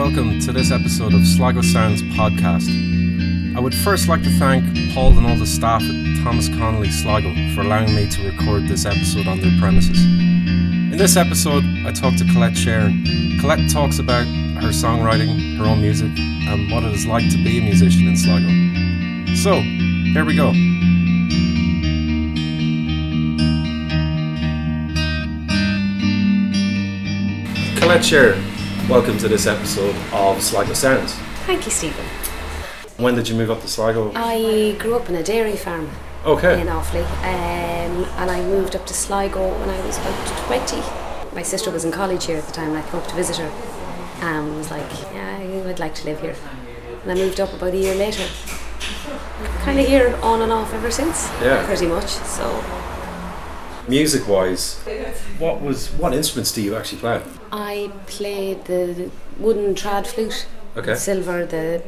welcome to this episode of Sligo Sounds podcast. I would first like to thank Paul and all the staff at Thomas Connolly Sligo for allowing me to record this episode on their premises. In this episode, I talk to Colette Sharon. Colette talks about her songwriting, her own music, and what it is like to be a musician in Sligo. So, here we go. Colette Sharon, welcome to this episode of Sligo Sounds. Thank you, Stephen. When did you move up to Sligo? I grew up in a dairy farm Okay. in Offaly, um, and I moved up to Sligo when I was about 20. My sister was in college here at the time, and I came up to visit her and was like, Yeah, I would like to live here. And I moved up about a year later. Kind of here on and off ever since, Yeah. pretty much. So Music wise, what was what instruments do you actually play? I played the wooden trad flute, Okay. silver, the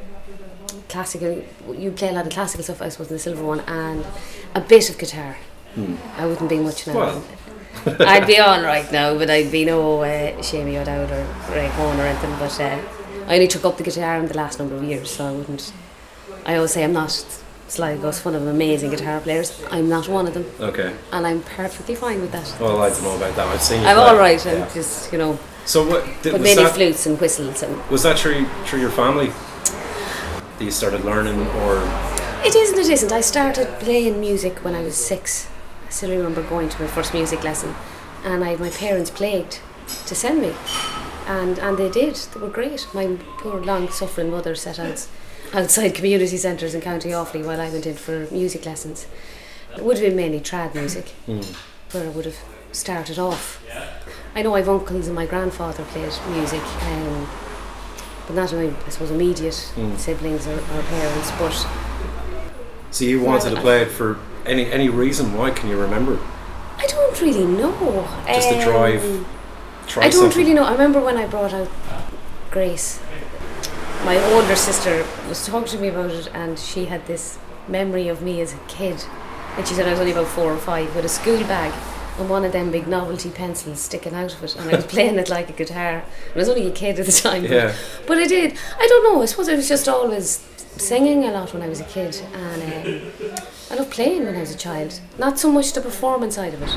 classical. You play a lot of classical stuff, I suppose, in the silver one, and a bit of guitar. I wouldn't be much now. Well. I'd be on right now, but I'd be no uh, Seamie O'Dowd or Ray Horn or anything. But uh, I only took up the guitar in the last number of years, so I wouldn't. I always say I'm not Sligo's full of amazing guitar players. I'm not one of them, Okay. and I'm perfectly fine with that. Well, I don't know about that. I've seen. I'm all right. I'm just you know, So what? Did, but mainly that, flutes and whistles and Was that through through your family? That you started learning, or It is and it isn't. I started playing music when I was six. I still remember going to my first music lesson, and I my parents plagued to send me, and and they did. They were great. My poor long-suffering mother set out outside community centres in County Offaly while I went in for music lessons. It would have been mainly trad music, where I would have started off. I know I've uncles and my grandfather played music. Um, but not my, I suppose, immediate siblings or, or parents, but so you wanted to play it for any any reason? Why can you remember? I don't really know. Just the Um, drive. Try I don't something. really know. I remember when I brought out Grace. My older sister was talking to me about it, and she had this memory of me as a kid. And she said I was only about four or five with a school bag and one of them big novelty pencils sticking out of it, and I was playing it like a guitar. I was only a kid at the time. but- Yeah. But I did. I don't know. I suppose I was just always singing a lot when I was a kid, and um, I loved playing when I was a child. Not so much the performance side of it.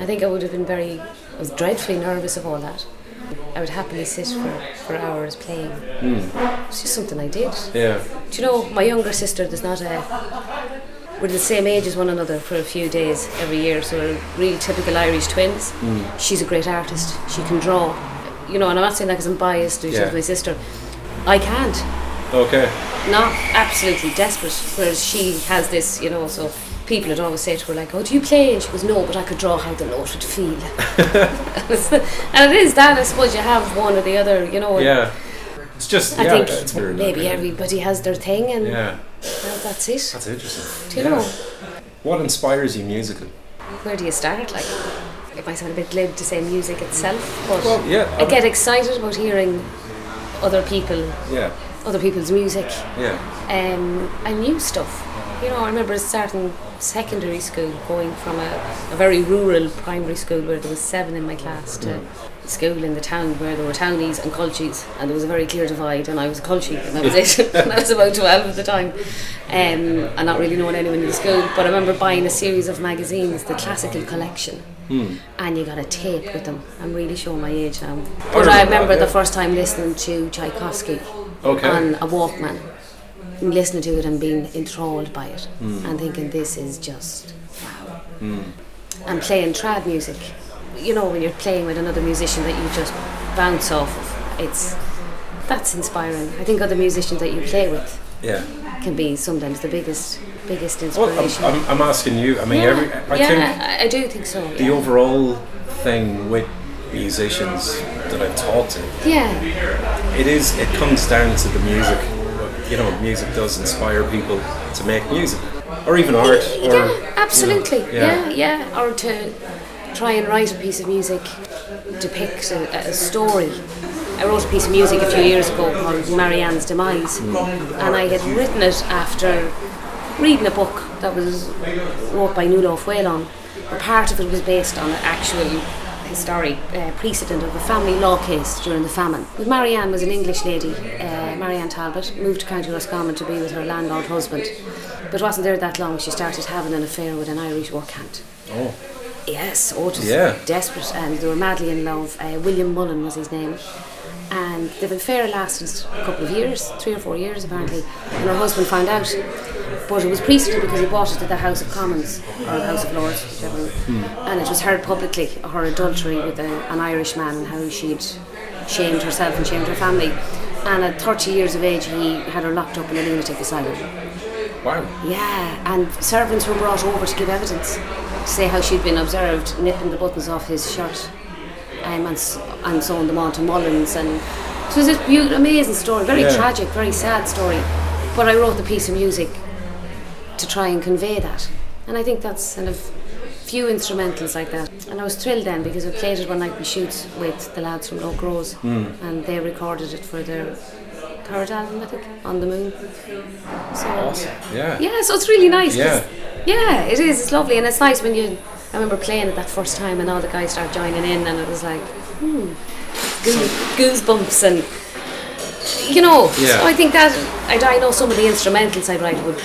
I think I would have been very. I was dreadfully nervous of all that. I would happily sit for, for hours playing. It's just something I did. Yeah. Do you know, my younger sister does not. Uh, we're the same age as one another for a few days every year, so we're really typical Irish twins. She's a great artist. She can draw. You know, and I'm not saying that because I'm biased, she's Yeah. my sister. I can't. Okay. Not absolutely desperate, whereas she has this, you know, so people would always say to her, like, oh, do you play? And she goes, no, but I could draw how the note would feel. and it is that, I suppose you have one or the other, you know. Yeah. It's just I yeah. think it's weird, maybe everybody has their thing, and Yeah. well, that's it. That's interesting. Do you Yeah. know? What inspires you musically? where do you start? Like, it might sound a bit glib to say music itself, but Well, yeah. I um, get excited about hearing other people, Yeah. Other people's music, Yeah. um, and new stuff. You know, I remember starting secondary school, going from a, a very rural primary school where there was seven in my class to school in the town where there were townies and culchies, and there was a very clear divide, and I was a culchie, and that was it. I was about 12 at the time, um, and not really knowing anyone in the school. But I remember buying a series of magazines, the Classical Collection, and you got a tape with them. I'm really showing my age now. But I remember the first time listening to Tchaikovsky Okay. on a Walkman, listening to it and being enthralled by it, hmm. and thinking this is just wow. Hmm. And playing trad music, you know, when you're playing with another musician that you just bounce off of, it's that's inspiring. I think other musicians that you play with Yeah. can be sometimes the biggest biggest Well, inspiration. I'm, I'm, I'm asking you. I mean, yeah, every. I yeah, think I, I do think so. the yeah. overall thing with musicians that I've talked to, yeah, it is. It comes down to the music. You know, music does inspire people to make music, or even art. Or, yeah, absolutely. yeah. yeah. yeah, Or to try and write a piece of music, depict a, a story. I wrote a piece of music a few years ago called Marianne's Demise, hmm. and I had written it after reading a book that was wrote by Nuala Whalon. But part of it was based on an actual historic uh, precedent of a family law case during the famine. But Marianne was an English lady, uh, Marianne Talbot, moved to County Roscommon to be with her landlord husband, but wasn't there that long. She started having an affair with an Irish work hand. Oh. Yes, oh, just Yeah. desperate, and they were madly in love. Uh, William Mullen was his name, Um, and the affair lasted a couple of years, three or four years apparently. And her husband found out, but it was priestly because he bought it at the House of Commons or the House of Lords, whichever. Hmm. And it was heard publicly her adultery with a, an Irish man and how she'd shamed herself and shamed her family. And at 30 years of age, he had her locked up in a lunatic asylum. Wow. Yeah, and servants were brought over to give evidence, to say how she'd been observed nipping the buttons off his shirt um, and, and sewing them onto Mullins. And so it was this beautiful, amazing story, very Yeah. tragic, very sad story. But I wrote the piece of music to try and convey that. And I think that's kind of few instrumentals like that. And I was thrilled then because we played it one night in shoots with the lads from Low Rose and they recorded it for their third album, I think, On the Moon. So Awesome. Yeah. yeah, so it's really nice. Yeah. yeah, it is. It's lovely, and it's nice when you. I remember playing it that first time, and all the guys started joining in, and it was like, hmm, goosebumps, and you know. Yeah. So I think that I, I know some of the instrumentals I'd write would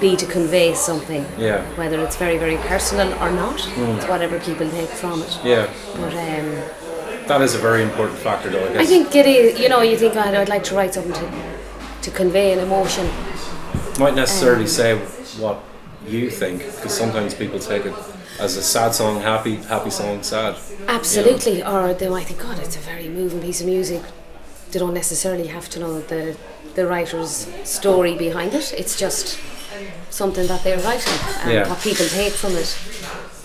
be to convey something. Yeah. Whether it's very very personal or not, it's whatever people take from it. Yeah. But um, That is a very important factor, though. I guess. I think it is. You know, you think oh, I'd like to write something to to convey an emotion. might necessarily Um, say what you think because sometimes people take it as a sad song, happy, happy song, sad. Absolutely, or they might think, God, it's a very moving piece of music. They don't necessarily have to know the the writer's story behind it. It's just something that they're writing and Yeah. what people take from it,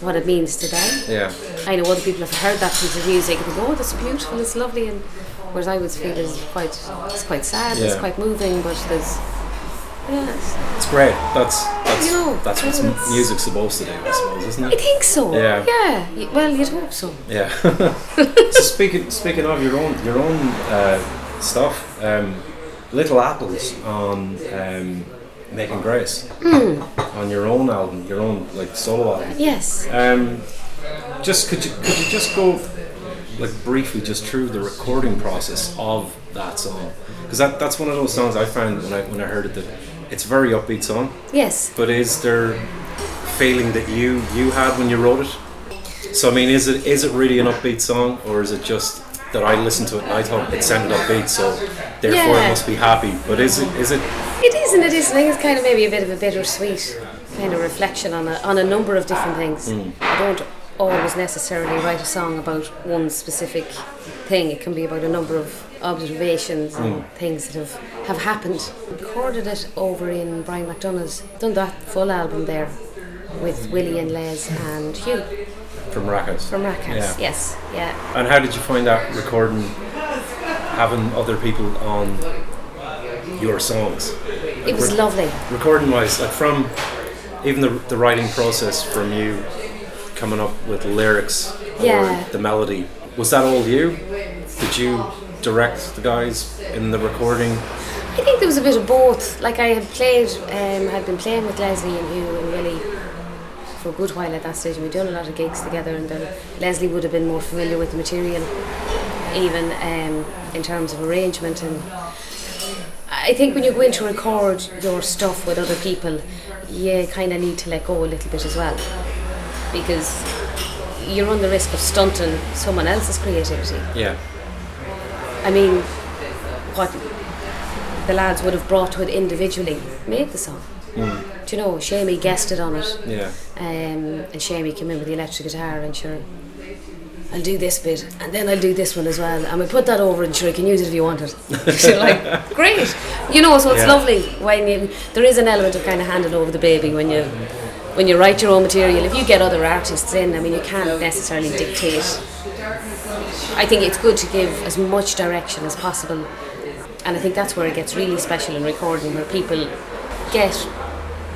what it means to them. Yeah. I know other people have heard that piece of music and think, oh, that's beautiful, it's lovely, and whereas I would feel it's quite it's quite sad, yeah. it's quite moving, but there's yes, It's great. That's that's You know, that's what it's- music's supposed to do, I suppose, isn't it? I it? think so. Yeah. yeah. y- Well, you'd hope so. Yeah. so speaking speaking of your own your own uh, stuff, um, Little Apples on um, Making Grace Hmm. on your own album, your own like solo album. Yes. Um, just could you could you just go like briefly just through the recording process of that song because that, that's one of those songs I found when I when I heard it that it's a very upbeat song Yes. but is there feeling that you you had when you wrote it so I mean is it is it really an upbeat song or is it just that I listened to it and I thought it sounded upbeat so therefore it Yeah. must be happy but is it is it It is and it is. I think it's kind of maybe a bit of a bittersweet kind of reflection on a, on a number of different things. Hmm. I don't always necessarily write a song about one specific thing. It can be about a number of observations and mm. things that have, have happened. Recorded it over in Brian McDonough's. Done that full album there with Willie and Les and Hugh from Rackhouse from Rackhouse. Yeah. Yes, yeah. And how did you find that recording, having other people on your songs? It was lovely. Recording wise, like from even the, the writing process from you coming up with lyrics or the melody, was that all you? Did you direct the guys in the recording? I think there was a bit of both. Like I had played, um, had been playing with Leslie and Hugh and Willie for a good while at that stage, we'd done a lot of gigs together. And then Leslie would have been more familiar with the material, even um, in terms of arrangement. And I think when you go in to record your stuff with other people, you kind of need to let go a little bit as well, because you run the risk of stunting someone else's creativity. Yeah. I mean, what the lads would have brought to it individually made the song. Do you know, Seamie guessed it on it, Yeah. um, and Seamie came in with the electric guitar and sure, I'll do this bit, and then I'll do this one as well, and we put that over, and sure, you can use it if you want it. so like, great, you know. So it's Yeah. lovely when you, there is an element of kind of handing over the baby when you when you write your own material. If you get other artists in, I mean, you can't necessarily dictate I think it's good to give as much direction as possible. And I think that's where it gets really special in recording, where people get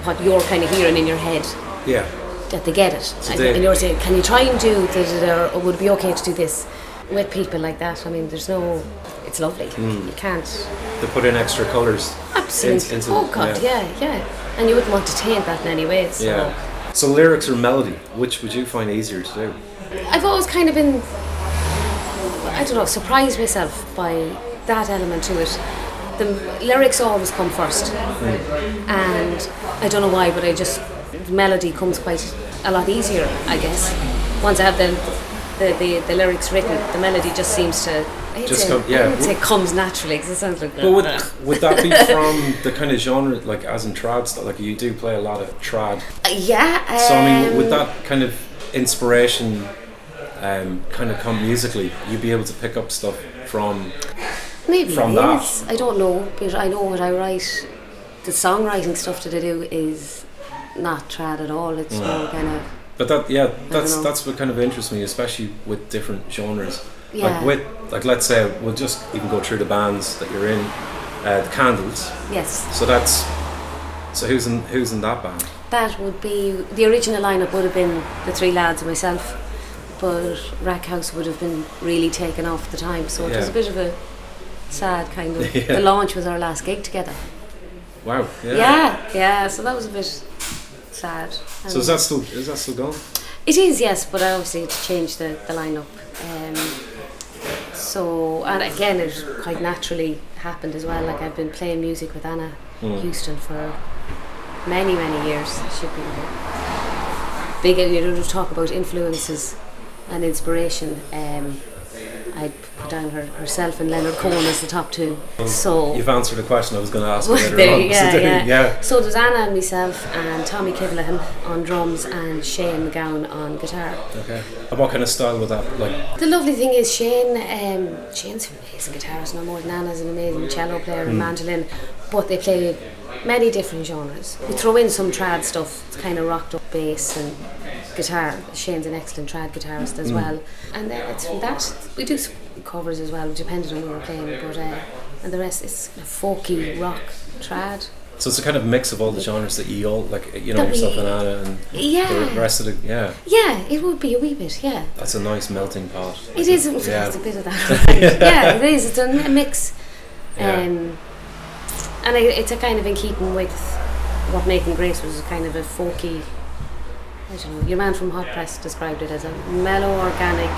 what you're kind of hearing in your head, Yeah. that they get it. And, they- and you're saying, can you try and do that, or would it be okay to do this? With people like that, I mean, there's no, it's lovely. Hmm. You can't, They put in extra colours. absolutely. into- oh God, yeah. yeah, And you wouldn't want to taint that in any way. So Yeah. So lyrics or melody, which would you find easier to do? I've always kind of been, I don't know, surprised myself by that element to it. The lyrics always come first, and I don't know why, but I just the melody comes quite a lot easier, I guess. Once I have the the, the, the lyrics written, the melody just seems to. Just say, come- yeah. I would say comes naturally because it sounds like But would, would that be from the kind of genre, like as in trad stuff? Like you do play a lot of trad. Uh, yeah. So I mean, would um, that kind of inspiration um, kind of come musically? You'd be able to pick up stuff from. Maybe from it that? I don't know, but I know what I write. The songwriting stuff that I do is not trad at all. It's Mm. more kind of But that, yeah, that's that's what kind of interests me, especially with different genres. yeah. Like with, like let's say we'll just even go through the bands that you're in. Uh, the Candles. yes, So that's. So who's in who's in that band? that would be the original lineup would have been the three lads and myself, but Rackhouse would have been really taken off at the time. So it was a bit of a sad kind of. Yeah. The launch was our last gig together. Wow. Yeah. Yeah, yeah. so that was a bit sad. So is that still is that still going? It is, yes, but I obviously had to change the, the lineup. Um, so, and again, it quite naturally happened as well. Like, I've been playing music with Anna Mm. Houston for many, many years. She'd been big, you know, to talk about influences and inspiration. Um, I'd put down her, herself and Leonard Cohen as the top two. So, You've answered the question I was going to ask later there, on. yeah, So yeah. yeah. So there's Anna and myself and Tommy Kivlahan on drums and Shane McGowan on guitar. Okay. And what kind of style would that like? The lovely thing is Shane, um, Shane's an amazing guitarist, no more than Anna's an amazing cello player and mandolin, but they play many different genres. We throw in some trad stuff, it's kind of rocked up bass and guitar. Shane's an excellent trad guitarist as well. And then it's from that, we do covers as well, depending on who we're playing, but uh, and the rest is folky, rock, trad. So it's a kind of mix of all the genres that you all like. You know yourself and Anna and Yeah. the rest of the yeah. Yeah, it would be a wee bit, yeah. That's a nice melting pot. It is. It's Yeah. a bit of that. right. yeah, it is. It's a mi- mix, um, and I, it's a kind of in keeping with what Making Grace was, a kind of a folky. I don't know. Your man from Hot Press described it as a mellow, organic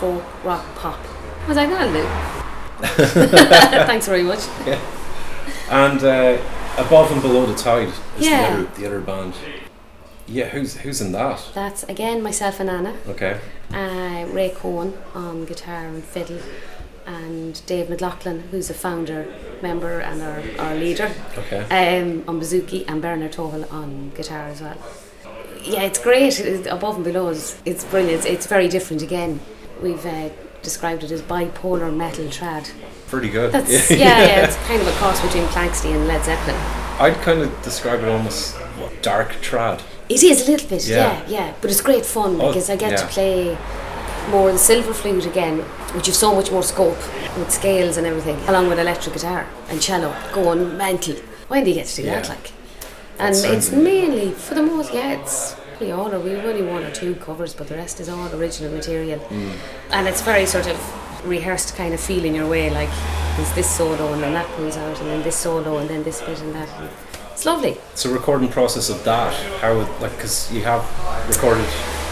folk rock pop. I was like, that'll do. Thanks very much. Yeah. And uh, above and below the tide is Yeah. the other the other band. Yeah, who's who's in that? That's again myself and Anna. Okay. uh, Ray Cohen on guitar and fiddle, and Dave McLaughlin, who's a founder, member, and our, our leader, Okay. um, on bouzouki, and Bernard Tohel on guitar as well. Yeah, it's great. It- above and below, is it's brilliant. It's very different again. We've uh, described it as bipolar metal trad. Pretty good. That's yeah, yeah. It's kind of a cross between Planxty and Led Zeppelin. I'd kind of describe it almost what, dark trad. It is a little bit, Yeah. yeah, yeah. But it's great fun Oh, because I get to play more the silver flute again, which you've so much more scope with scales and everything, along with electric guitar and cello going mental. When do you get to do that, like? And sounds it's mainly, for the most, yeah, it's really all, or we've only one or two covers, but the rest is all original material. Mm. And it's very sort of rehearsed kind of feel in your way, like there's this solo and then that comes out, and then this solo and then this bit and that. And it's lovely. So recording process of that, how would like because you have recorded.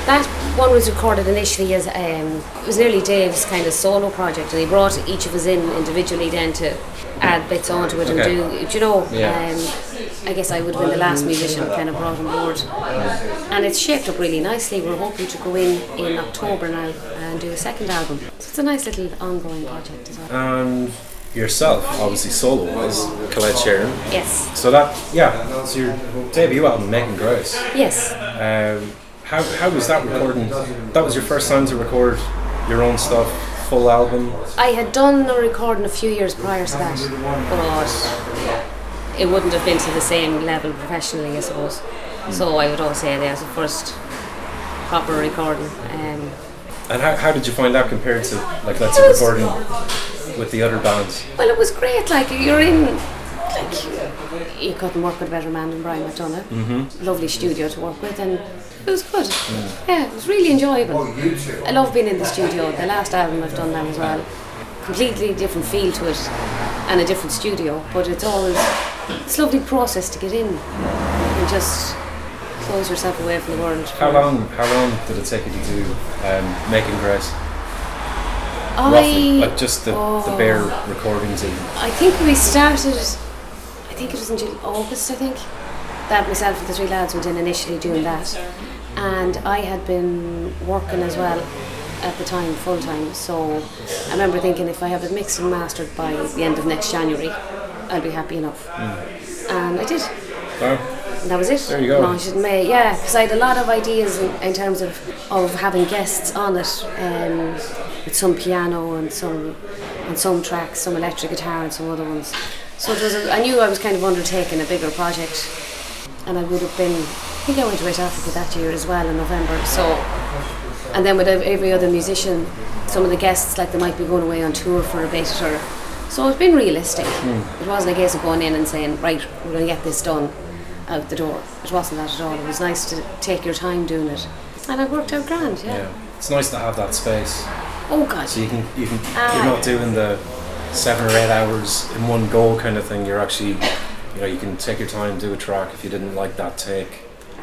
That one was recorded initially as um, it was nearly Dave's kind of solo project, and he brought each of us in individually then to add bits onto it and Okay. do. do You know, Yeah. um, I guess I would have been the last musician kind of brought on board, and it's shaped up really nicely. We're hoping to go in in October now and do a second album. So it's a nice little ongoing project as well. And yourself, obviously solo is Colette Sharon. Yes, So that yeah, so your debut album, Making Grace. yes. Um, how how was that recording? That was your first time to record your own stuff, full album. I had done a recording a few years prior to that, but it wouldn't have been to the same level professionally, I suppose. So I would always say that was the first proper recording. Um, And how, how did you find that compared to like let's say recording with the other bands? well, it was great. Like you're in, like you couldn't work with a better man than Brian McDonough. Mm-hmm. Lovely studio to work with, and it was good. Yeah, it was really enjoyable. I love being in the studio. The last album I've done that as well. Completely different feel to it, and a different studio. But it's always it's a lovely process to get in and just close yourself away from the world. How long? How long did it take you to do um, Making Grace? I, Roughly, like just the, the oh. bare recordings. Even. I think we started. I think it was in August. I think that myself and the three lads were in initially doing that, and I had been working as well at the time full time. So I remember thinking if I have it mixed and mastered by the end of next January, I'll be happy enough. And I did. And that was it. There you go. Launched in May, yeah, because I had a lot of ideas in, in terms of, of having guests on it, um, with some piano and some and some tracks, some electric guitar and some other ones. So it was. A, I knew I was kind of undertaking a bigger project, and I would have been. I think I went to West Africa that year as well in November. So, and then with every other musician, some of the guests like they might be going away on tour for a bit or. So it's been realistic. It wasn't a case of going in and saying, right, we're going to get this done out the door. It wasn't that at all. It was nice to take your time doing it. And it worked out grand, yeah. yeah. It's nice to have that space, Oh god. so you can you can Ah. you're not doing the seven or eight hours in one go kind of thing. You're actually, you know, you can take your time, do a track. If you didn't like that take,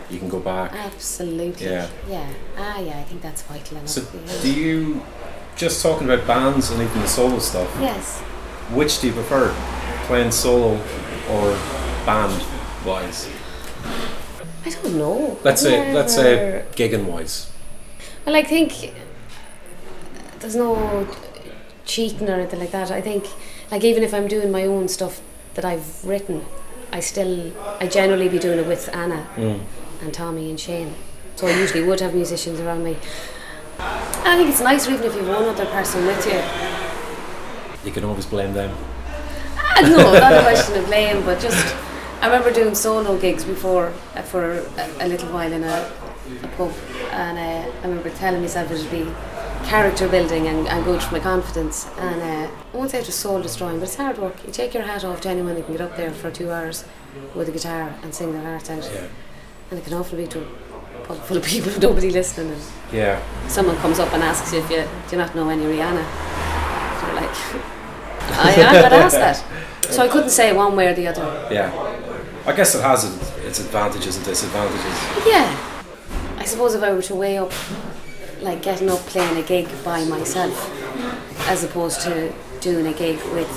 you can go back. Absolutely. Yeah. Yeah. Ah yeah, I think that's vital enough. So, do you just talking about bands and even the solo stuff? Yes. Which do you prefer, playing solo or band wise? I don't know. Let's I've say let's say never- gigging wise. Well, I think there's no cheating or anything like that. I think, like, even if I'm doing my own stuff that I've written, I still, I generally be doing it with Anna Mm. and Tommy and Shane. So I usually would have musicians around me. I think it's nicer even if you've one other person with you. You can always blame them. Ah, no, not a question of blame, but just I remember doing solo gigs before uh, for a, a little while in a, a pub, and uh, I remember telling myself it would be character building and, and good for my confidence. And uh, I won't say it was soul destroying, but it's hard work. You take your hat off to anyone that can get up there for two hours with a guitar and sing their heart out, Yeah. and it can often be to a pub full of people with nobody listening. And Yeah. someone comes up and asks you if you do not know any Rihanna. You're like, I, I got asked that. So I couldn't say one way or the other. Yeah. I guess it has its advantages and disadvantages. Yeah. I suppose if I were to weigh up, like getting up playing a gig by myself, as opposed to doing a gig with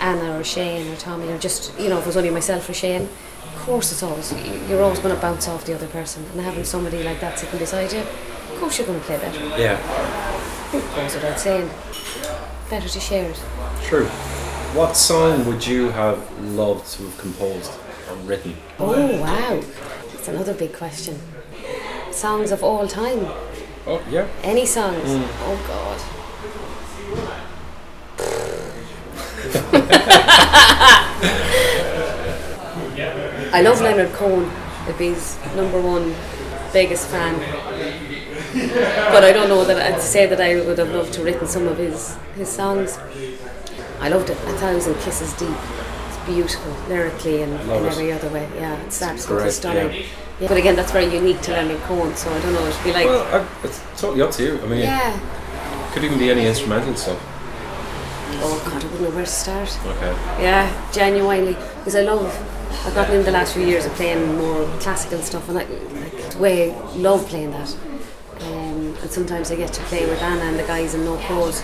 Anna or Shane or Tommy or just, you know, if it was only myself or Shane, of course it's always, you're always going to bounce off the other person. And having somebody like that sitting beside you, of course you're going to play better. Yeah. Goes without saying. Better to share it. True. What song would you have loved to have composed or written? Oh wow, that's another big question. Songs of all time, Oh yeah. any songs? Mm. Oh God. I love Leonard Cohen. If he's number one biggest fan, but I don't know that uh, I'd say that I would have loved to have written some of his his songs. I loved it. A thousand kisses deep. It's beautiful lyrically and in every other way. Yeah, it's absolutely great, stunning. yeah. Yeah, but again, that's very unique to Leonard Cohen. So I don't know. It'd be like, Well, I, it's totally up to you. I mean, yeah. it could even be any instrumental stuff. Oh God, I wouldn't know where to start. Okay. Yeah, genuinely, because I love. I've gotten in the last few years of playing more classical stuff, and I like the way I love playing that. Um, and sometimes I get to play with Anna and the guys in No Pros,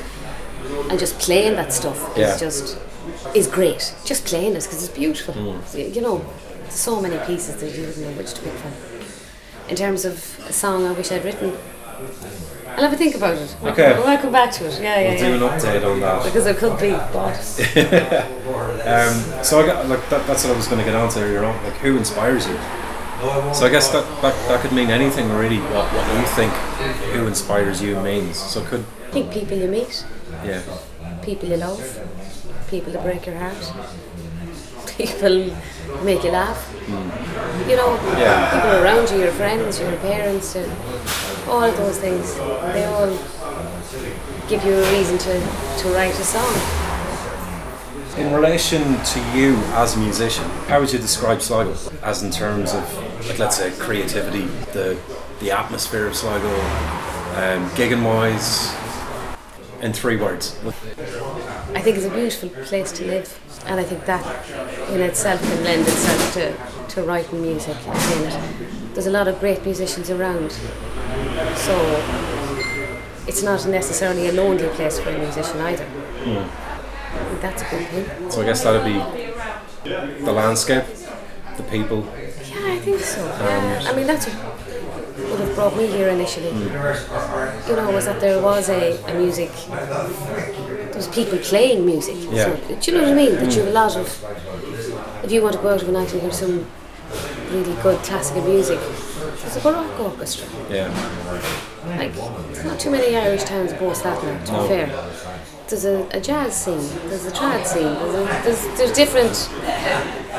and just playing that stuff Yeah. is just is great. Just playing it because it's beautiful. Mm. You know, so many pieces that you wouldn't know which to pick from. In terms of a song I wish I'd written, I'll have a think about it. We'll- Okay. we'll come back to it. Yeah, yeah, We'll yeah. do an update on that. Because it could be, but Um, so I got like that, that's what I was going to get on to earlier on. Like, who inspires you? So I guess that, that that could mean anything really. What what you think who inspires you means. So could I think people you meet, yeah people you love, people that break your heart, people make you laugh. You know, Yeah. people around you, your friends, your parents, and all of those things. They all give you a reason to, to write a song. In relation to you as a musician, how would you describe Sligo? As in terms of, like, let's say, creativity, the the atmosphere of Sligo, um, gigging wise, in three words. I think it's a beautiful place to live, and I think that in itself can lend itself to, to writing music and there's a lot of great musicians around. So it's not necessarily a lonely place for a musician either. I think that's a good thing. So I guess that'd be the landscape, the people. Yeah, I think so. Yeah. I mean, that's what would have brought me here initially. Hmm. You know, was that there was a, a music, there was people playing music. Yeah. So, do you know what I mean? That you have a lot of, if you want to go out of a night and hear some really good classical music, there's a Baroque orchestra. Yeah. Like, there's not too many Irish towns boast that now, to No. be fair. There's a, a jazz scene, there's a trad scene, there's, a, there's, there's different,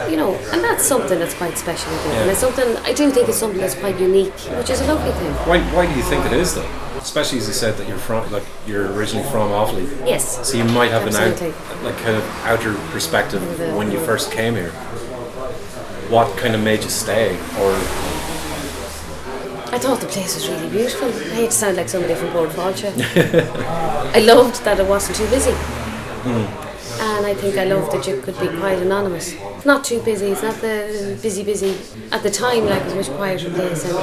you know, and that's something that's quite special here. And it's something, I do think it's something that's quite unique, which is a lovely thing. Why, why do you think it is though? Especially as you said that you're from, like you're originally from Offaly. Yes. So you might have an out, like kind of outer perspective The- when you first came here. What kind of made you stay, or I thought the place was really beautiful. I hate to sound like somebody from Board I loved that it wasn't too busy. Hmm. And I think I loved that you could be quite anonymous. It's not too busy, it's not the busy, busy. At the time, like, it was much quieter place. And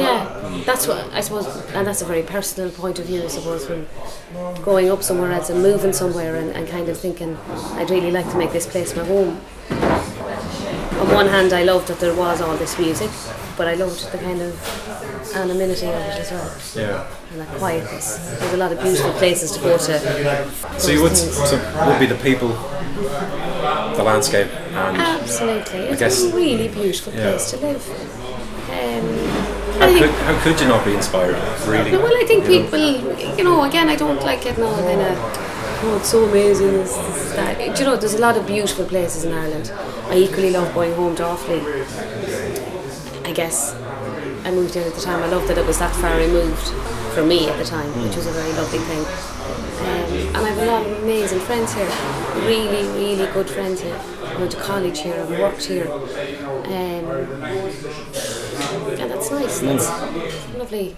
yeah, that's what I suppose, and that's a very personal point of view, I suppose, from growing up somewhere else and moving somewhere and, and kind of thinking, I'd really like to make this place my home. On one hand, I loved that there was all this music, but I loved the kind of anonymity of it as well, yeah? and that quietness. There's a lot of beautiful places to go to. So you would, so would be the people, the landscape, and Absolutely, it's guess- a really beautiful Yeah. place to live. Um, how I could, how could you not be inspired? Really? well, I think You know? people, you know, again, I don't like getting all kind of, oh, it's so amazing, this, this, that. Do you know, there's a lot of beautiful places in Ireland. I equally love going home to Offaly. I guess I moved in at the time. I loved that it was that far removed for me at the time, which was a very lovely thing. Um, and I have a lot of amazing friends here, really, really good friends here. I went to college here, I've worked here. Um, yeah, that's nice. Mm. That's lovely.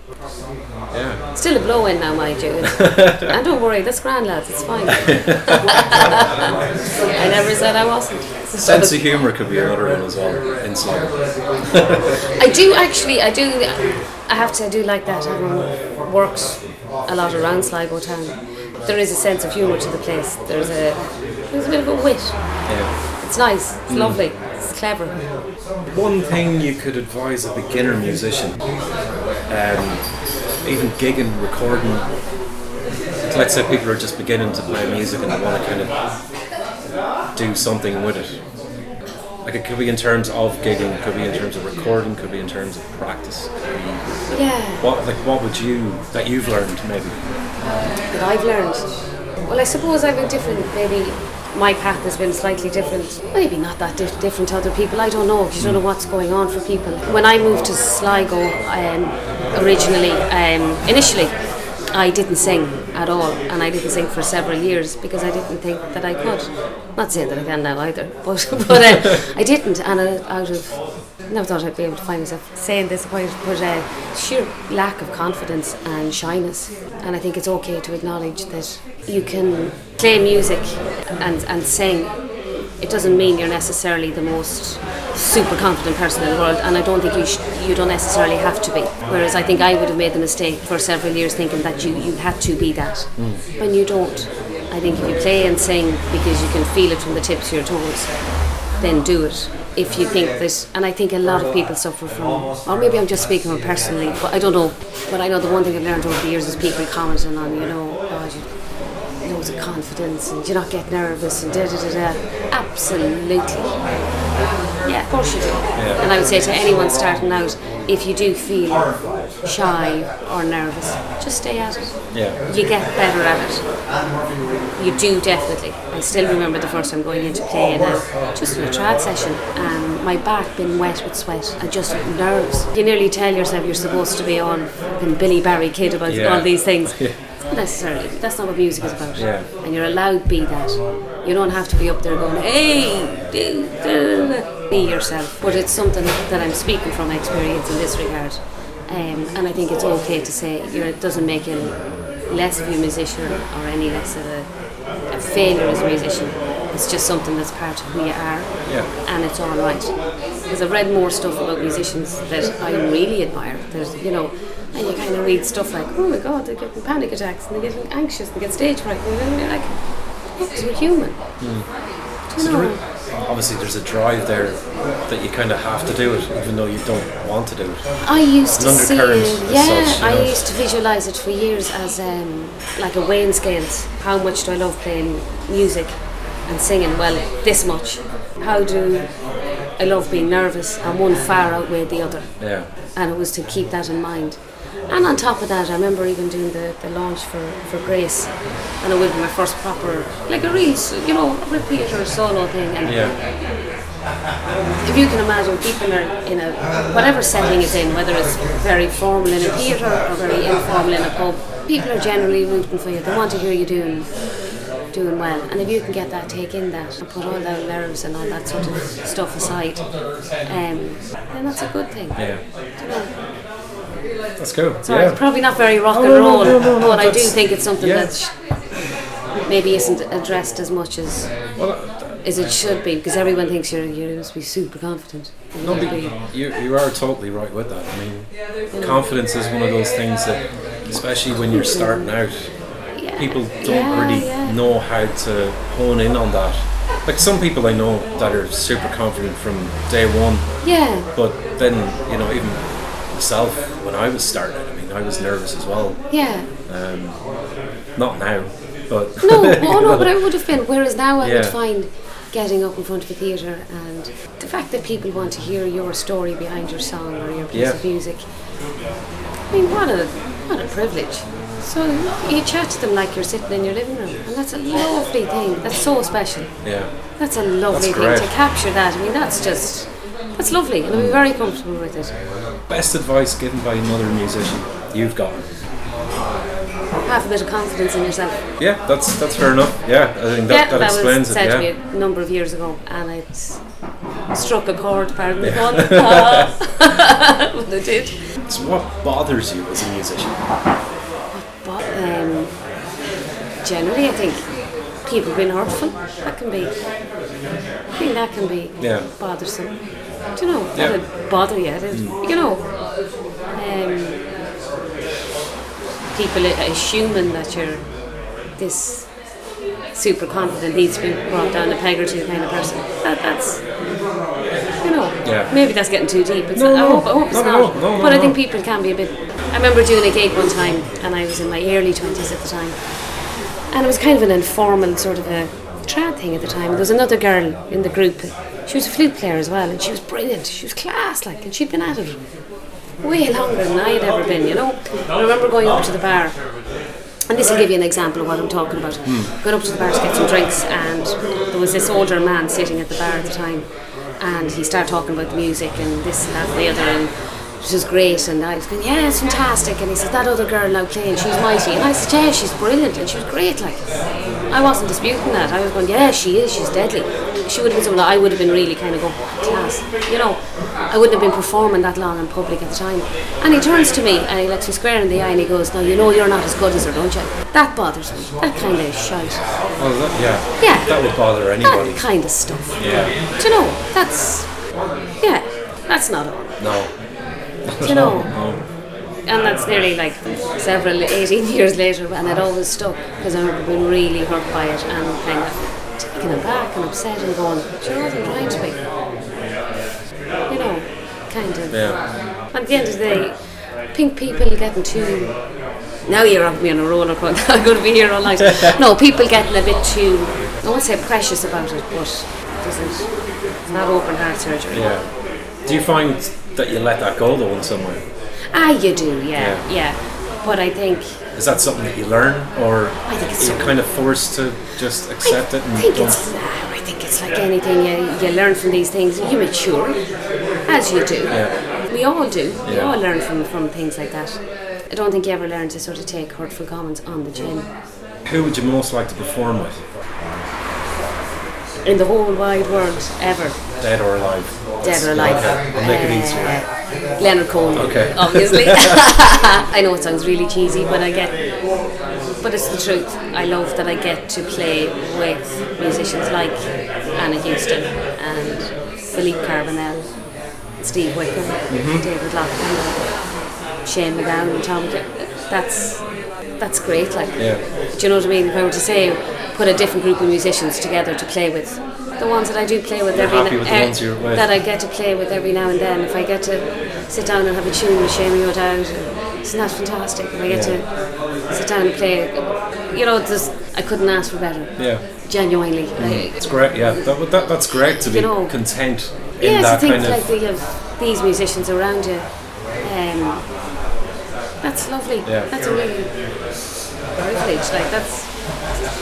Yeah. Still a blow in now, mind you. and don't worry, that's grand, lads. It's fine. I never said I wasn't. Sense of humour could be another one as well in Sligo. I do actually, I do, I have to I do like that having worked a lot around Sligo town. There is a sense of humour to the place. There's a, there's a bit of a wit. Yeah. It's nice. It's mm. lovely. It's clever. One thing you could advise a beginner musician, um, even gigging, recording. Let's say people are just beginning to play music and they want to kind of do something with it. Like it could be in terms of gigging, it could be in terms of recording, could be in terms of practice. Yeah. What like what would you that you've learned maybe? that I've learned? Well, I suppose I've been different. Maybe my path has been slightly different. Maybe not that di- different to other people. I don't know. You don't know what's going on for people. When I moved to Sligo um, originally, um, initially, I didn't sing at all, and I didn't sing for several years because I didn't think that I could. Not saying that I can now either, but but uh, I didn't, and uh, out of never thought I'd be able to find myself saying this but uh, sheer lack of confidence and shyness. And I think it's okay to acknowledge that you can play music and, and sing. It doesn't mean you're necessarily the most super confident person in the world, and I don't think you sh- you don't necessarily have to be. Whereas I think I would have made the mistake for several years thinking that you, you had to be that, mm. when you don't. I think if you play and sing because you can feel it from the tips of your toes, then do it. If you think that, and I think a lot of people suffer from, or maybe I'm just speaking from personally, but I don't know. But I know the one thing I've learned over the years is people commenting on, you know, oh, of confidence and do you not get nervous and da da da da. Absolutely. Yeah, of course you do. And I would say to anyone starting out, if you do feel shy or nervous, just stay at it. Yeah. You get better at it. You do definitely. I still remember the first time going into play in a, just in a trad session and my back being wet with sweat and just nerves. You nearly tell yourself you're supposed to be on Billy Barry Kid about Yeah. all these things. Not necessarily. That's not what music is about. Yeah. And you're allowed to be that. You don't have to be up there going, hey, do, da." be yourself. But it's something that I'm speaking from experience in this regard. Um, and I think it's okay to say you're, it doesn't make you less of a musician or any less of a, a failure as a musician It's just something that's part of who you are, Yeah. and it's all right. Because I've read more stuff about musicians that I really admire. There's, you know, and you kind of read stuff like, oh my god, they're getting panic attacks and they're getting anxious and they get stage fright, and you're like, because we're human. Hmm. So obviously, there's a drive there that you kind of have to do it, even though you don't want to do it. I used to see it, yeah, such, I know. used to visualise it for years as um, like a weighing scales. How much do I love playing music and singing? Well, this much. How do I love being nervous? And one far outweighed the other. Yeah. And it was to keep that in mind. And on top of that, I remember even doing the, the launch for, for Grace, and it would be my first proper, like a real, you know, repeat or solo thing. And Yeah. if you can imagine people are in a whatever setting it's in, whether it's very formal in a theatre or very informal in a pub, people are generally rooting for you. They want to hear you doing doing well. And if you can get that, take in that and put all the nerves and all that sort of stuff aside, um, then that's a good thing. Yeah. You know? That's cool. Sorry, yeah. it's probably not very rock Oh, and no, no, roll, no, no, no, but I do think it's something yeah. that sh- maybe isn't addressed as much as Well, uh, as it should be because everyone thinks you're you must be super confident. You no, be- you, you are totally right with that. I mean, confidence is one of those things that, especially when you're starting out, yeah, people don't yeah, really yeah. know how to hone in on that. Like some people I know that are super confident from day one, Yeah, but then you know even myself when I was starting, I mean I was nervous as well. yeah. Um, not now, but No, oh no, but I would have been. Whereas now I would find getting up in front of a theatre and the fact that people want to hear your story behind your song or your piece Yeah. of music. I mean, what a what a privilege. So you chat to them like you're sitting in your living room, and that's a lovely thing. That's so special. yeah, That's a lovely That's thing to capture that. I mean, that's just that's lovely, and I'm very comfortable with it. Best advice given by another musician you've got. Have a bit of confidence in yourself. Yeah, that's that's fair enough. Yeah, I think that, yeah, that, that explains was it. said Yeah. to me a number of years ago, and it struck a chord. Pardon the pun. but it did. So what bothers you as a musician? But um, generally, I think people being hurtful. That can be. I think that can be Yeah. bothersome. Do you know? Yeah. That'd bother you. That'd, You know. Um, people assuming that you're this super confident needs to be brought down a peg or two kind of person. That, that's you know. Yeah. Maybe that's getting too deep. It's No, I no, hope, I hope it's not not. No, no, but I think people can be a bit. I remember doing a gig one time, and I was in my early twenties at the time, and it was kind of an informal sort of a trad thing at the time. There was another girl in the group. She was a flute player as well, and she was brilliant. She was class, like, and she'd been at it way longer than I had ever been. You know. I remember going up to the bar. And this will give you an example of what I'm talking about. Going up to the bar to get some drinks, and there was this older man sitting at the bar at the time, and he started talking about the music and this and that and the other, and it was great. And I was going, yeah, it's fantastic. And he says that other girl now playing, she's mighty. And I said, yeah, she's brilliant, and she was great. Like, I wasn't disputing that. I was going, yeah, she is. She's deadly. She would have been someone that I would have been really kind of going, class. You know, I wouldn't have been performing that long in public at the time. And he turns to me and he looks me square in the eye and he goes, now you know you're not as good as her, don't you? That bothers me. That kind of shite. Oh, well, that, yeah, Yeah. that would bother anybody. That kind of stuff. Yeah, Do you know, that's, yeah, that's not on. no. You know? And that's nearly like several, 18 years later, and it always stuck because I remember being really hurt by it and kind of taken aback and upset and going, you know what trying to be? You know, kind of. Yeah, At the end of the day, I think people getting too. Now you're on me on a roller coaster. I'm going to be here all night. no, people getting a bit too. I won't say precious about it, but it doesn't. It's not open heart surgery. yeah. Do you find that you let that go though in some way? Ah, you do, yeah, Yeah. yeah. But I think Is that something that you learn, or I think it's are you something- kind of forced to just accept it I and think it's. ah, I think it's like anything. You, you learn from these things. You mature, as you do. Yeah. We all do. We Yeah. all learn from from things like that. I don't think you ever learn to sort of take hurtful comments on the chin. Who would you most like to perform with? in the whole wide world ever. Dead or alive? Dead or alive. Okay, I'll make it easier. Uh, Leonard Cohen. Okay. Obviously. I know it sounds really cheesy, but I get. But it's the truth. I love that I get to play with musicians like Anna Houston and Philippe Carbonell, Steve Wickham, Mm-hmm. David Loughlin, Shane McGowan, and Tom. That's that's great. Like, Yeah. do you know what I mean? If I were to say, put a different group of musicians together to play with, the ones that I do play with You're every with you're with? that I get to play with every now and then. If I get to sit down and have a tune with Seamie O'Dowd, isn't that fantastic? If I get to sit down and play, you know, just, I couldn't ask for better. Yeah. Genuinely. Like, It's great, yeah. That, that, that's great to be You know, content in yeah, to that think kind of. like that you have these musicians around you. Um, that's lovely. Yeah. That's a really privilege. Like that's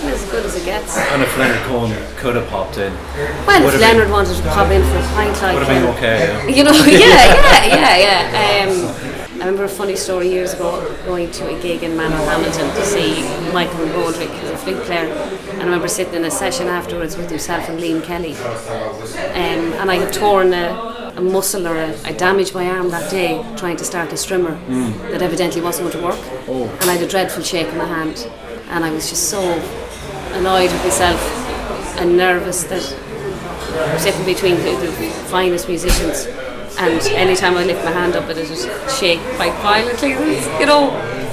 as good as it gets. and if Leonard Cohen could have popped in, Well, if have been- Leonard wanted to pop in for a pint, like would have been um, okay. Yeah. You know, yeah, yeah, yeah, yeah. Um, I remember a funny story years ago going to a gig in Manor Hamilton to see Michael Broderick, who's a flute player. And I remember sitting in a session afterwards with himself and Liam Kelly. Um, and I had torn a, a muscle or a, I damaged my arm that day trying to start a strimmer mm. that evidently wasn't going to work. Oh. And I had a dreadful shake in my hand. And I was just so annoyed with myself and nervous that sitting between the, the finest musicians and anytime I lift my hand up it would just shake quite violently you know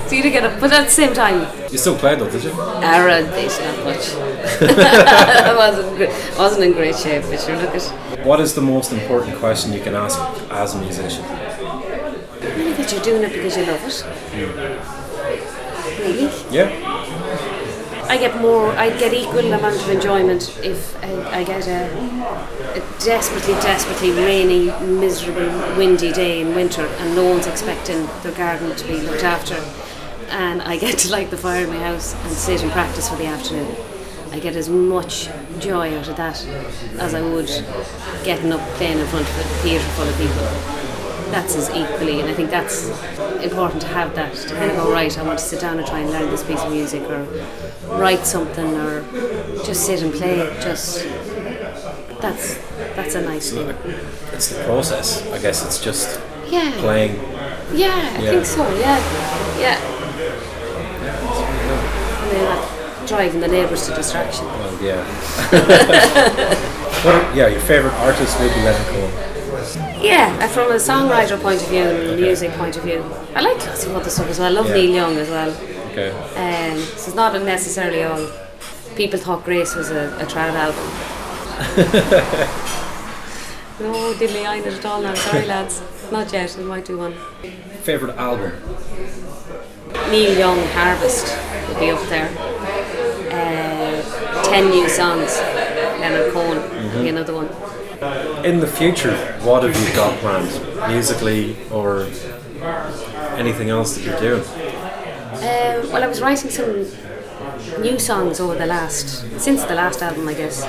so you to get up but at the same time You still played though, did you? Ara did not much I wasn't, wasn't in great shape but you look at What is the most important question you can ask as a musician? really that you're doing it because you love it hmm. really Yeah. I get more, I get equal amount of enjoyment if I, I get a, a desperately, desperately rainy, miserable, windy day in winter and no one's expecting their garden to be looked after. And I get to light the fire in my house and sit and practice for the afternoon. I get as much joy out of that as I would getting up playing in front of a theatre full of people that's as equally, and I think that's important to have that to kind of go right. I want to sit down and try and learn this piece of music, or write something, or just sit and play. Just that's that's a nice thing. It's the process. I guess it's just Yeah, playing. yeah, I Yeah. think so. Yeah, yeah. And then like driving the neighbours to distraction. Well, yeah. what are, yeah, your favourite artist would be Leonard. Yeah, uh, from a songwriter point of view and a music point of view, I like of other stuff as well. I love Yeah. Neil Young as well. Okay. Um, so it's not necessarily all. People thought Grace was a, a trad album. no, diddly I it at all now. Sorry, lads. Not yet. I might do one. Favourite album? Neil Young Harvest would be up there. Uh, Ten new songs. Leonard Cohen be another one. In the future, what have you got planned? Musically or anything else that you're doing? Um, well, I was writing some new songs over the last, since the last album, I guess.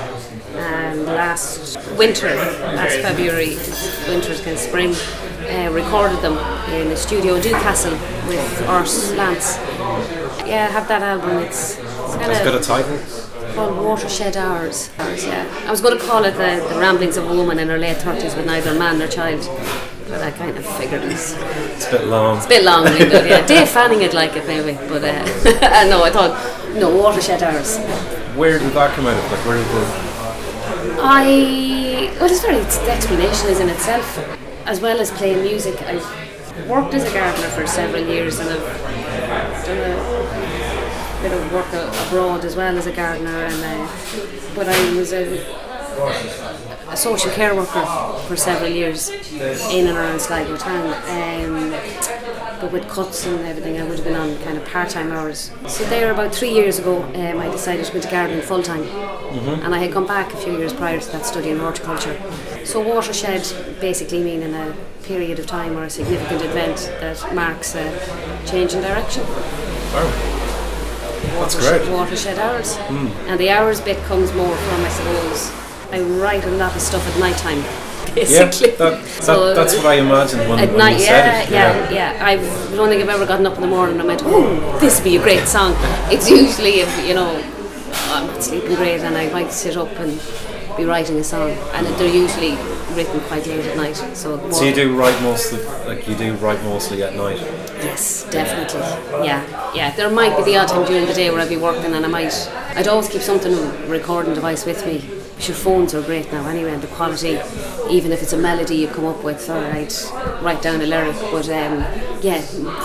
And last winter, last February, winter kind of spring, uh, recorded them in a studio in Newcastle with Urs Lance. Yeah, I have that album. It's, it's kind Has it got a title? called Watershed Hours. Hours, yeah. I was going to call it the, the Ramblings of a Woman in her late 30s with neither man nor child. But I kind of figured it's It's a bit long. It's a bit long yeah. Dave Fanning would like it maybe, but uh, no, I thought no watershed hours. Where did that come out of? Like, where did the. I well, it's very it's, the explanation is in itself, as well as playing music. I've worked as a gardener for several years, and I've done a bit of work abroad as well as a gardener. And uh, but I was a, a social care worker for several years in and around Sligo town. Um, but with cuts and everything, I would have been on kind of part-time hours. So there, about three years ago, um, I decided to go into gardening full-time, and I had come back a few years prior to that studying horticulture. So watershed basically meaning a period of time or a significant event that marks a change in direction. That's Watershed- great. Watershed hours, hmm. and the hours bit comes more from, I suppose, I write a lot of stuff at night time. Yeah, Basically, that, So, that, that's what I imagined when, at when night, you yeah, said it. yeah, yeah, I don't think I've ever gotten up in the morning and I went, oh, this would be a great song. It's usually if, you know, I'm not sleeping great and I might sit up and be writing a song, and they're usually written quite late at night. So, So you do write mostly, like you do write mostly at night. Yes, definitely. Yeah, yeah. There might be the odd time during the day where I'd be working, and I might. I'd always keep something recording device with me. Your phones are great now anyway, and the quality, even if it's a melody you come up with, or I'd write down a lyric. But um, yeah,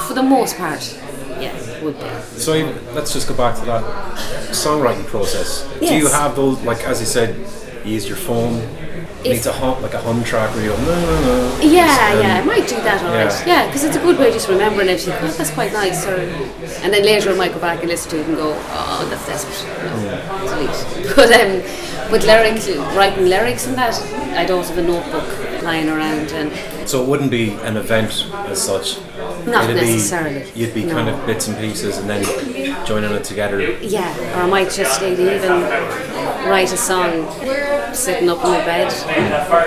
for the most part, yeah, would be. So let's just go back to that songwriting process. Do you have those, like as you said, you use your phone? You If- need to hum like a hum track where you go, no, no, no. Yeah, Um, yeah, I might do that, alright. yeah. Yeah, because it's a good way just remembering it. You think, oh, that's quite nice. Or, and then later I might go back and listen to it and go, oh, that's desperate. No, delete. But, um, but lyrics, writing lyrics and that, I'd also have a notebook lying around and So it wouldn't be an event as such. Not It'd be- necessarily, you'd be no. kind of bits and pieces and then joining it together. yeah, or I might just even write a song sitting up in my bed,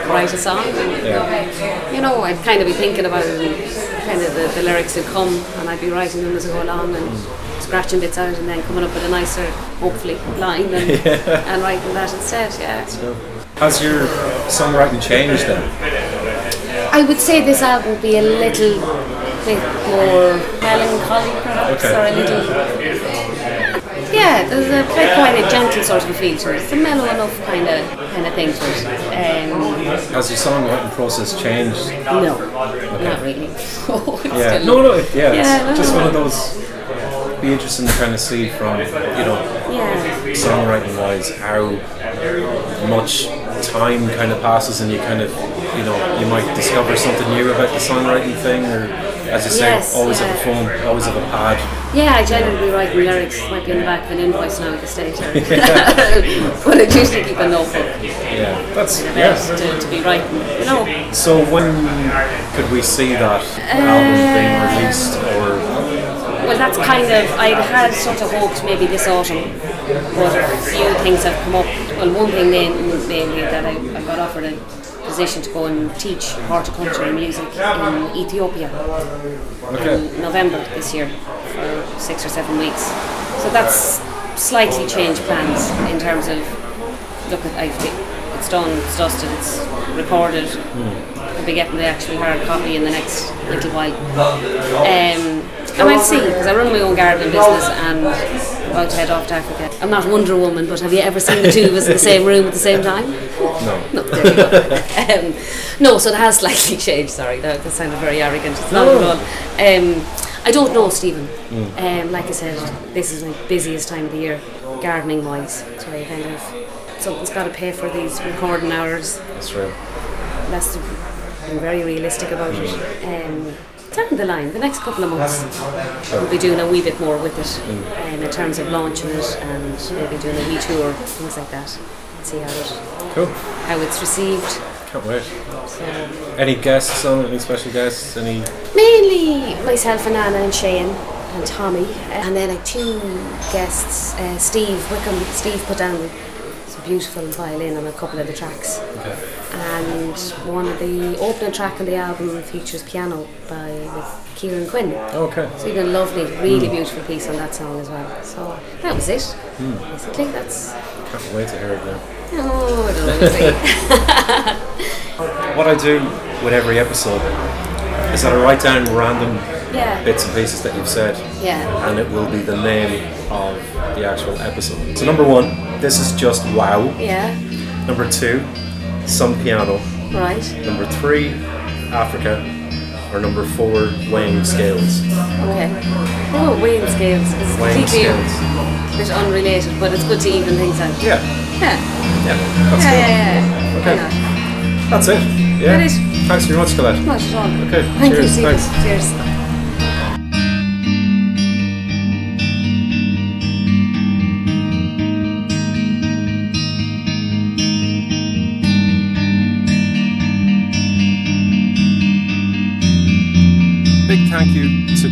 write a song. Yeah. You know, I'd kind of be thinking about it and kind of the, the lyrics would come and I'd be writing them as I go along and mm. scratching bits out and then coming up with a nicer, hopefully, line and, and writing that instead, yeah. Has your songwriting changed then? I would say this album would be a little bit more melancholy perhaps, Okay. or a little... Yeah, there's a quite, quite a gentle sort of feel to it. It's a mellow enough kind of kind of thing to it. Um, Has your songwriting process changed? no, not really. Yeah. No, no, yeah, Yeah, it's just no. one of those. Be interesting to kind of see from you know Yeah. songwriting wise how much time kind of passes and you kind of you know you might discover something new about the songwriting thing or as you say Yes, always have a yeah. phone always have a pad Yeah, I generally be writing lyrics. Might be in the back of an invoice now at the stage. or- but I usually keep a notebook yeah that's yes. to, to be writing. You know, so when could we see that album being um, released or well, that's kind of I had sort of hoped maybe this autumn, but a few things have come up. Well, one thing main- mainly that I, I got offered a position to go and teach horticulture and music in Ethiopia okay in November this year for six or seven weeks. So that's slightly changed plans in terms of look at I've it's done, it's dusted, it's recorded. I'll be getting the actual hard copy in the next little while. Um, and I'll see because I run my own gardening business and I'm about to head off to Africa. I'm not Wonder Woman, but have you ever seen the two of us in the same room at the same time? no No, there you go. um, no, so it has slightly changed. Sorry, that, that sounded very arrogant. It's not at all. Um, I don't know, Stephen. Um, like I said, this is my busiest time of the year, gardening wise. So I kind of something's got to pay for these recording hours. that's right That's the, I'm very realistic about it. Um, down the line, the next couple of months, we'll be doing a wee bit more with it um, in terms of launching it and maybe doing a wee tour, things like that. See how it cool. how it's received. can't wait. So any guests on any special guests? Any? Mainly myself and Anna and Shane and Tommy, and then like two guests, uh, Steve Wickham. Steve put down some beautiful violin on a couple of the tracks, okay and one of the opening track on the album features piano by with Kieran Quinn. okay So a lovely, really hmm. beautiful piece on that song as well. So that was it. Hmm. Basically, that's. can't wait to hear it now Oh, I don't know. what I do with every episode is that I write down random yeah. bits and pieces that you've said, Yeah. and it will be the name of the actual episode. So, number one, this is just wow. Yeah. Number two, some piano. Right. Number three, Africa. Or number four, weighing scales. Okay. Oh, weighing scales. It's Weighing completely scales. a bit unrelated, but it's good to even things out. Yeah, Yeah. yeah, that's Yeah, good. yeah, yeah. Okay. Yeah. That's it. Yeah. That is. Thanks very much, Colette. Not at all. Okay, Thank cheers, you, thanks. Cheers.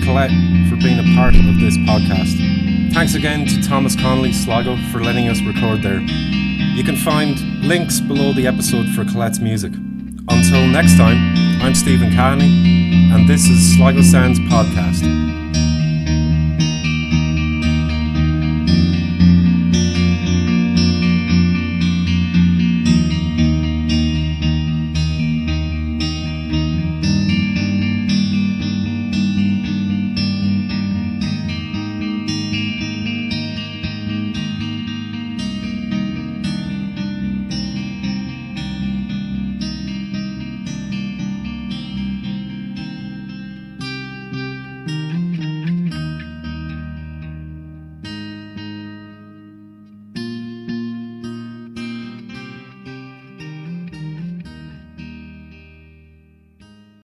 Colette for being a part of this podcast. Thanks again to Thomas Connolly Sligo for letting us record there. You can find links below the episode for Colette's music. Until next time, I'm Stephen Carney, and this is Sligo Sounds Podcast.